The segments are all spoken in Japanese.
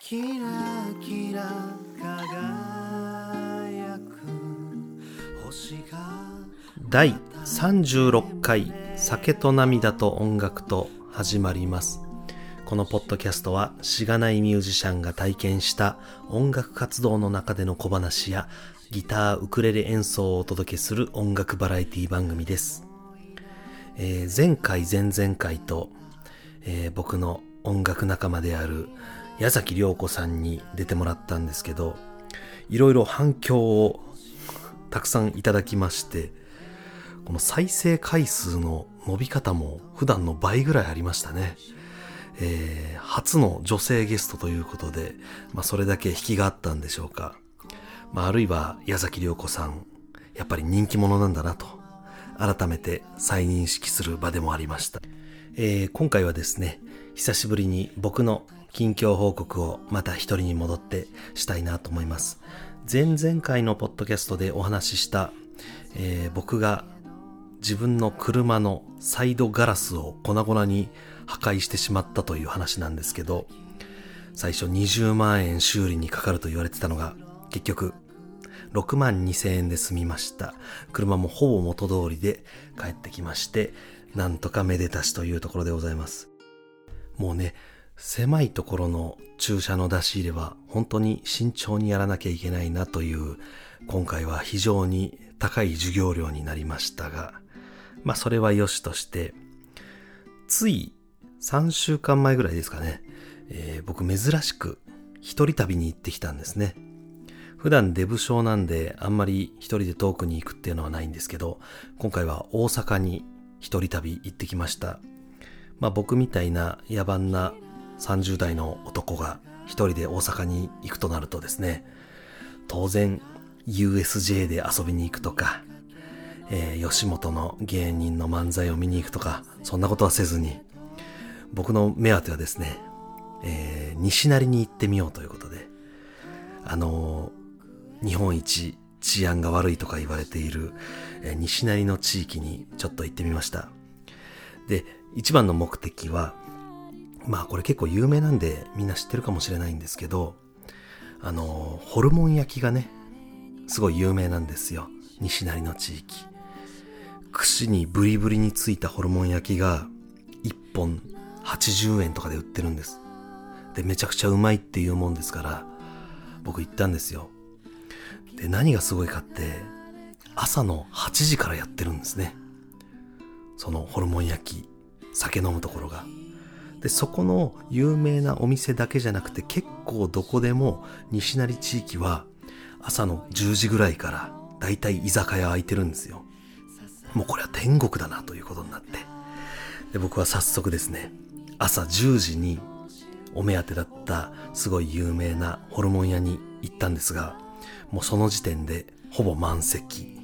キラキラ輝く星が第36回酒と涙と音楽と始まります。このポッドキャストはしがないミュージシャンが体験した音楽活動の中での小話やギター、ウクレレ演奏をお届けする音楽バラエティ番組です。えー前回、前々回と、えー僕の音楽仲間である矢崎涼子さんに出てもらったんですけど、いろいろ反響をたくさんいただきまして、この再生回数の伸び方も普段の倍ぐらいありましたね。えー初の女性ゲストということで、まあそれだけ引きがあったんでしょうか。まああるいは矢崎涼子さん、やっぱり人気者なんだなと、改めて再認識する場でもありました。えー今回はですね、久しぶりに僕の近況報告をまた一人に戻ってしたいなと思います。前々回のポッドキャストでお話しした、えー僕が自分の車のサイドガラスを粉々に破壊してしまったという話なんですけど、最初20万円修理にかかると言われてたのが、結局6万2千円で済みました。車もほぼ元通りで帰ってきまして、なんとかめでたしというところでございます。もうね、狭いところの駐車の出し入れは本当に慎重にやらなきゃいけないなという、今回は非常に高い授業料になりましたが、まあそれは良しとして、つい3週間前ぐらいですかね、えー僕珍しく一人旅に行ってきたんですね。普段デブ症なんであんまり一人で遠くに行くっていうのはないんですけど、今回は大阪に一人旅行ってきました。まあ僕みたいな野蛮な30代の男が一人で大阪に行くとなるとですね、当然 USJ で遊びに行くとか、えー吉本の芸人の漫才を見に行くとか、そんなことはせずに、僕の目当てはですね、えー西成に行ってみようということで、あのー日本一治安が悪いとか言われている、西成の地域にちょっと行ってみました。で、一番の目的は、まあこれ結構有名なんでみんな知ってるかもしれないんですけど、あのホルモン焼きがね、すごい有名なんですよ。西成の地域。串にブリブリについたホルモン焼きが1本80円とかで売ってるんです。で、めちゃくちゃうまいっていうもんですから、僕行ったんですよ。で、何がすごいかって、朝の8時からやってるんですね。そのホルモン焼き、酒飲むところが。で、そこの有名なお店だけじゃなくて結構どこでも西成地域は朝の10時ぐらいからだいたい居酒屋開いてるんですよ。もうこれは天国だなということになって。で、僕は早速ですね、朝10時にお目当てだったすごい有名なホルモン屋に行ったんですが、もうその時点でほぼ満席。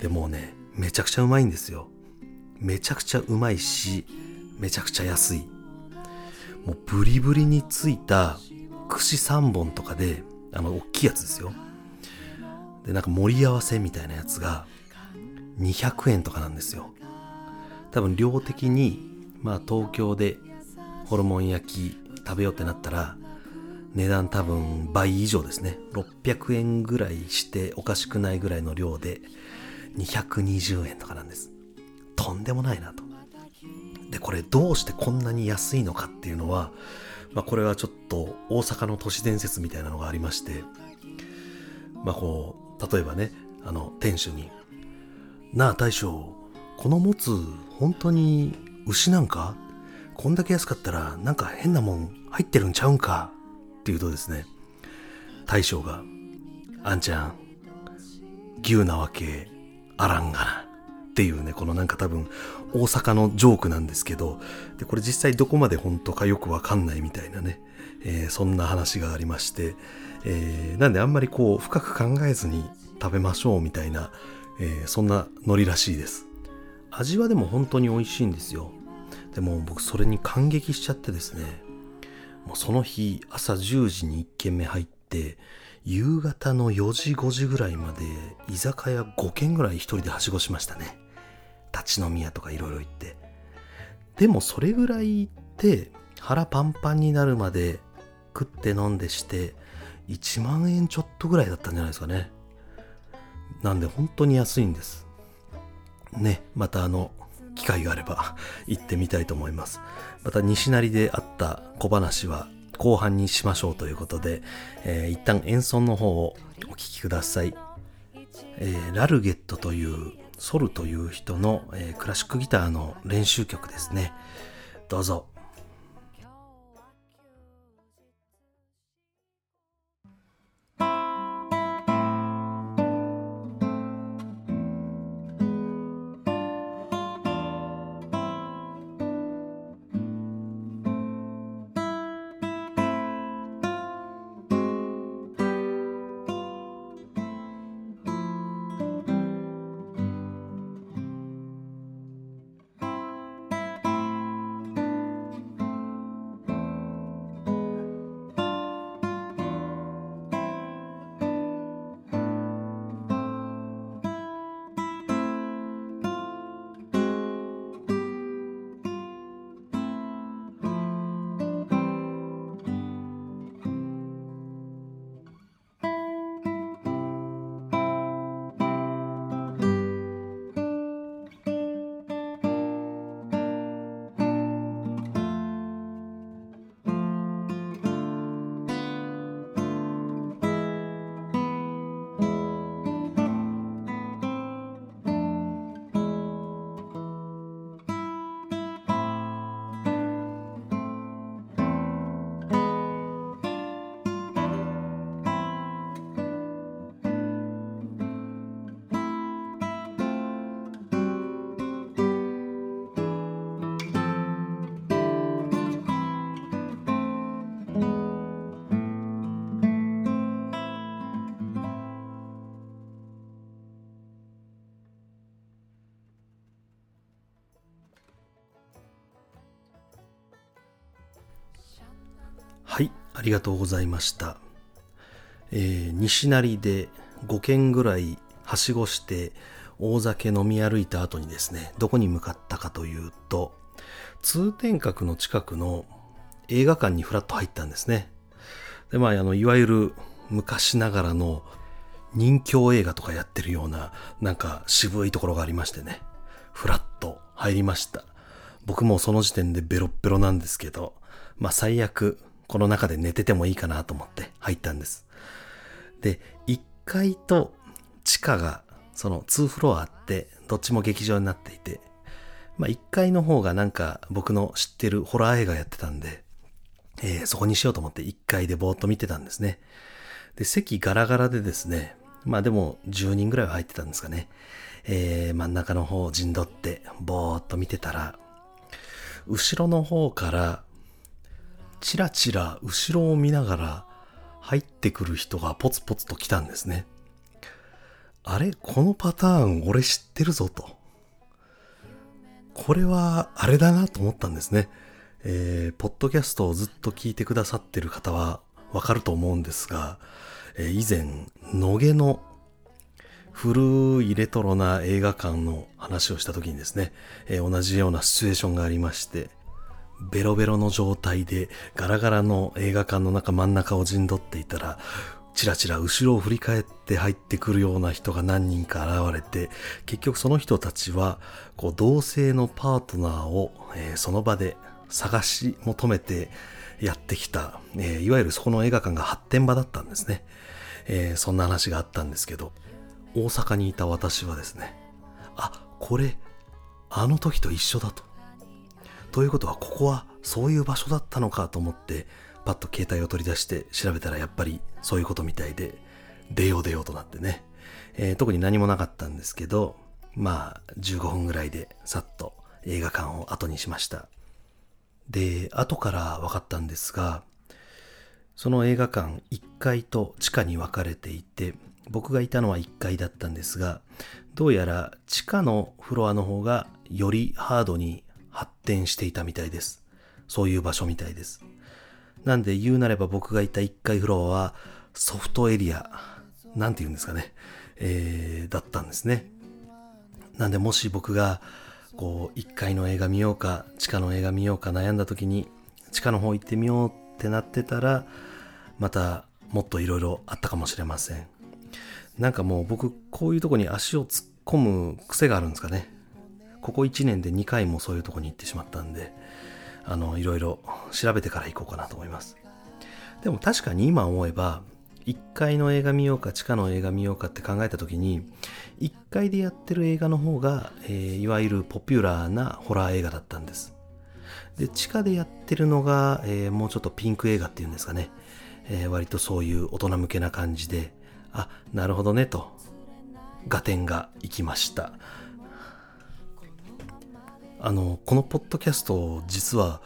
でもうね、めちゃくちゃうまいんですよ。めちゃくちゃうまいし、めちゃくちゃ安い。もうブリブリについた串3本とかで、あの、大きいやつですよ。で、なんか盛り合わせみたいなやつが200円とかなんですよ。多分量的に、まあ東京でホルモン焼き食べようってなったら、値段多分倍以上ですね。600円ぐらいしておかしくないぐらいの量で220円とかなんです。とんでもないなと。で、これどうしてこんなに安いのかっていうのは、まあこれはちょっと大阪の都市伝説みたいなのがありまして、まあこう、例えばね、あの、店主に、なあ大将、このもつ、本当に牛なんか？こんだけ安かったらなんか変なもん入ってるんちゃうんか？って言うとですね、大将が、あんちゃん、牛なわけあらんがな。っていうね、このなんか多分大阪のジョークなんですけど、で、これ実際どこまで本当かよくわかんないみたいなね、えーそんな話がありまして、えーなんであんまりこう深く考えずに食べましょうみたいな、えーそんなノリらしいです。味はでも本当に美味しいんですよ。でも僕それに感激しちゃってですね、もうその日朝10時に1軒目入って、夕方の4時5時ぐらいまで居酒屋5軒ぐらい一人ではしごしましたね。立ち飲み屋とかいろいろ行って。でもそれぐらい行って腹パンパンになるまで食って飲んでして1万円ちょっとぐらいだったんじゃないですかね。なんで本当に安いんです。ね、またあの、機会があれば行ってみたいと思います。また西成であった小話は後半にしましょうということで、えー一旦演奏の方をお聴きください。えーラルゲットというソルという人の、えークラシックギターの練習曲ですね。どうぞ。はい、ありがとうございました。えー西成で5軒ぐらいはしごして大酒飲み歩いた後にですね、どこに向かったかというと、通天閣の近くの映画館にフラッと入ったんですね。で、まあ、あの、いわゆる昔ながらの人形映画とかやってるような、なんか渋いところがありましてね、フラッと入りました。僕もその時点でベロッベロなんですけど、まあ最悪、この中で寝ててもいいかなと思って入ったんです。で、1階と地下が、その2フロアあって、どっちも劇場になっていて、まあ1階の方がなんか僕の知ってるホラー映画やってたんで、えーそこにしようと思って1階でぼーっと見てたんですね。で、席ガラガラでですね、まあでも10人ぐらいは入ってたんですかね。えー真ん中の方を陣取ってぼーっと見てたら、後ろの方から、チラチラ後ろを見ながら入ってくる人がポツポツと来たんですね。あれこのパターン俺知ってるぞと。これはあれだなと思ったんですね。えー、ポッドキャストをずっと聞いてくださってる方はわかると思うんですが、えー以前、野毛の古いレトロな映画館の話をした時にですね、えー同じようなシチュエーションがありまして、ベロベロの状態でガラガラの映画館の中真ん中を陣取っていたら、チラチラ後ろを振り返って入ってくるような人が何人か現れて、結局その人たちは、こう同性のパートナーを、えーその場で探し求めてやってきた、えーいわゆるそこの映画館が発展場だったんですね。えーそんな話があったんですけど、大阪にいた私はですね、あ、これ、あの時と一緒だと。ということは、ここはそういう場所だったのかと思って、パッと携帯を取り出して調べたらやっぱりそういうことみたいで、出よう出ようとなってね。えー特に何もなかったんですけど、まあ、15分ぐらいでさっと映画館を後にしました。で、後から分かったんですが、その映画館1階と地下に分かれていて、僕がいたのは1階だったんですが、どうやら地下のフロアの方がよりハードに発展していたみたいです。そういう場所みたいです。なんで言うなれば僕がいた1階フロアはソフトエリア、なんて言うんですかね、えー、だったんですね。なんでもし僕がこう1階の映画見ようか地下の映画見ようか悩んだ時に地下の方行ってみようってなってたらまたもっといろいろあったかもしれませんなんかもう僕こういうとこに足を突っ込む癖があるんですかねここ1年で2回もそういうとこに行ってしまったんであのいろいろ調べてから行こうかなと思います。でも確かに今思えば1階の映画見ようか地下の映画見ようかって考えた時に1階でやってる映画の方が、えー、いわゆるポピュラーなホラー映画だったんです。で地下でやってるのが、えー、もうちょっとピンク映画っていうんですかね、えー、割とそういう大人向けな感じであなるほどねと合点がいきました。あのこのポッドキャスト実は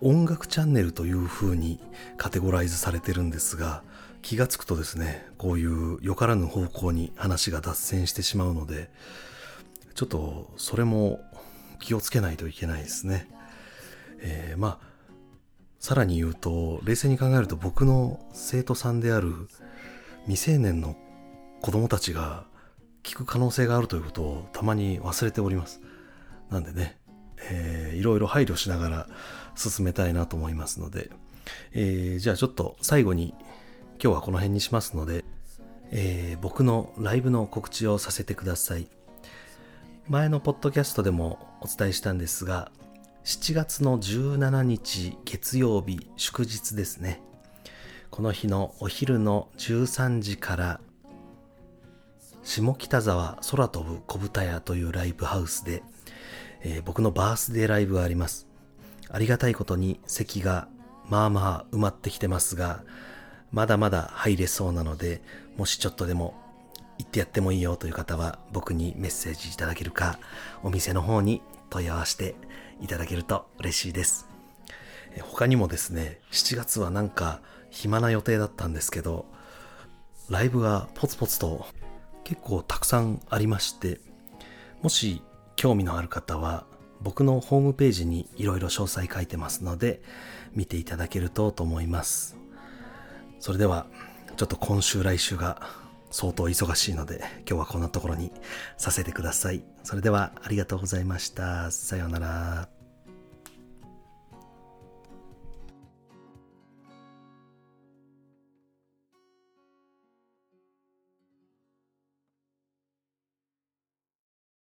音楽チャンネルという風にカテゴライズされてるんですが気がつくとですね、こういうよからぬ方向に話が脱線してしまうので、ちょっとそれも気をつけないといけないですね。えー、まあ、さらに言うと、冷静に考えると僕の生徒さんである未成年の子供たちが聞く可能性があるということをたまに忘れております。なんでね、えー、いろいろ配慮しながら進めたいなと思いますので、えー、じゃあちょっと最後に今日はこの辺にしますので、えー、僕のライブの告知をさせてください。前のポッドキャストでもお伝えしたんですが、7月の17日月曜日祝日ですね。この日のお昼の13時から下北沢空飛ぶ小豚屋というライブハウスで、えー、僕のバースデーライブがあります。ありがたいことに席がまあまあ埋まってきてますが、まだまだ入れそうなので、もしちょっとでも行ってやってもいいよという方は僕にメッセージいただけるか、お店の方に問い合わせていただけると嬉しいです。他にもですね、7月はなんか暇な予定だったんですけど、ライブがポツポツと結構たくさんありまして、もし興味のある方は僕のホームページにいろいろ詳細書いてますので見ていただけるとと思います。それでは、ちょっと今週来週が相当忙しいので、今日はこんなところにさせてください。それではありがとうございました。さようなら。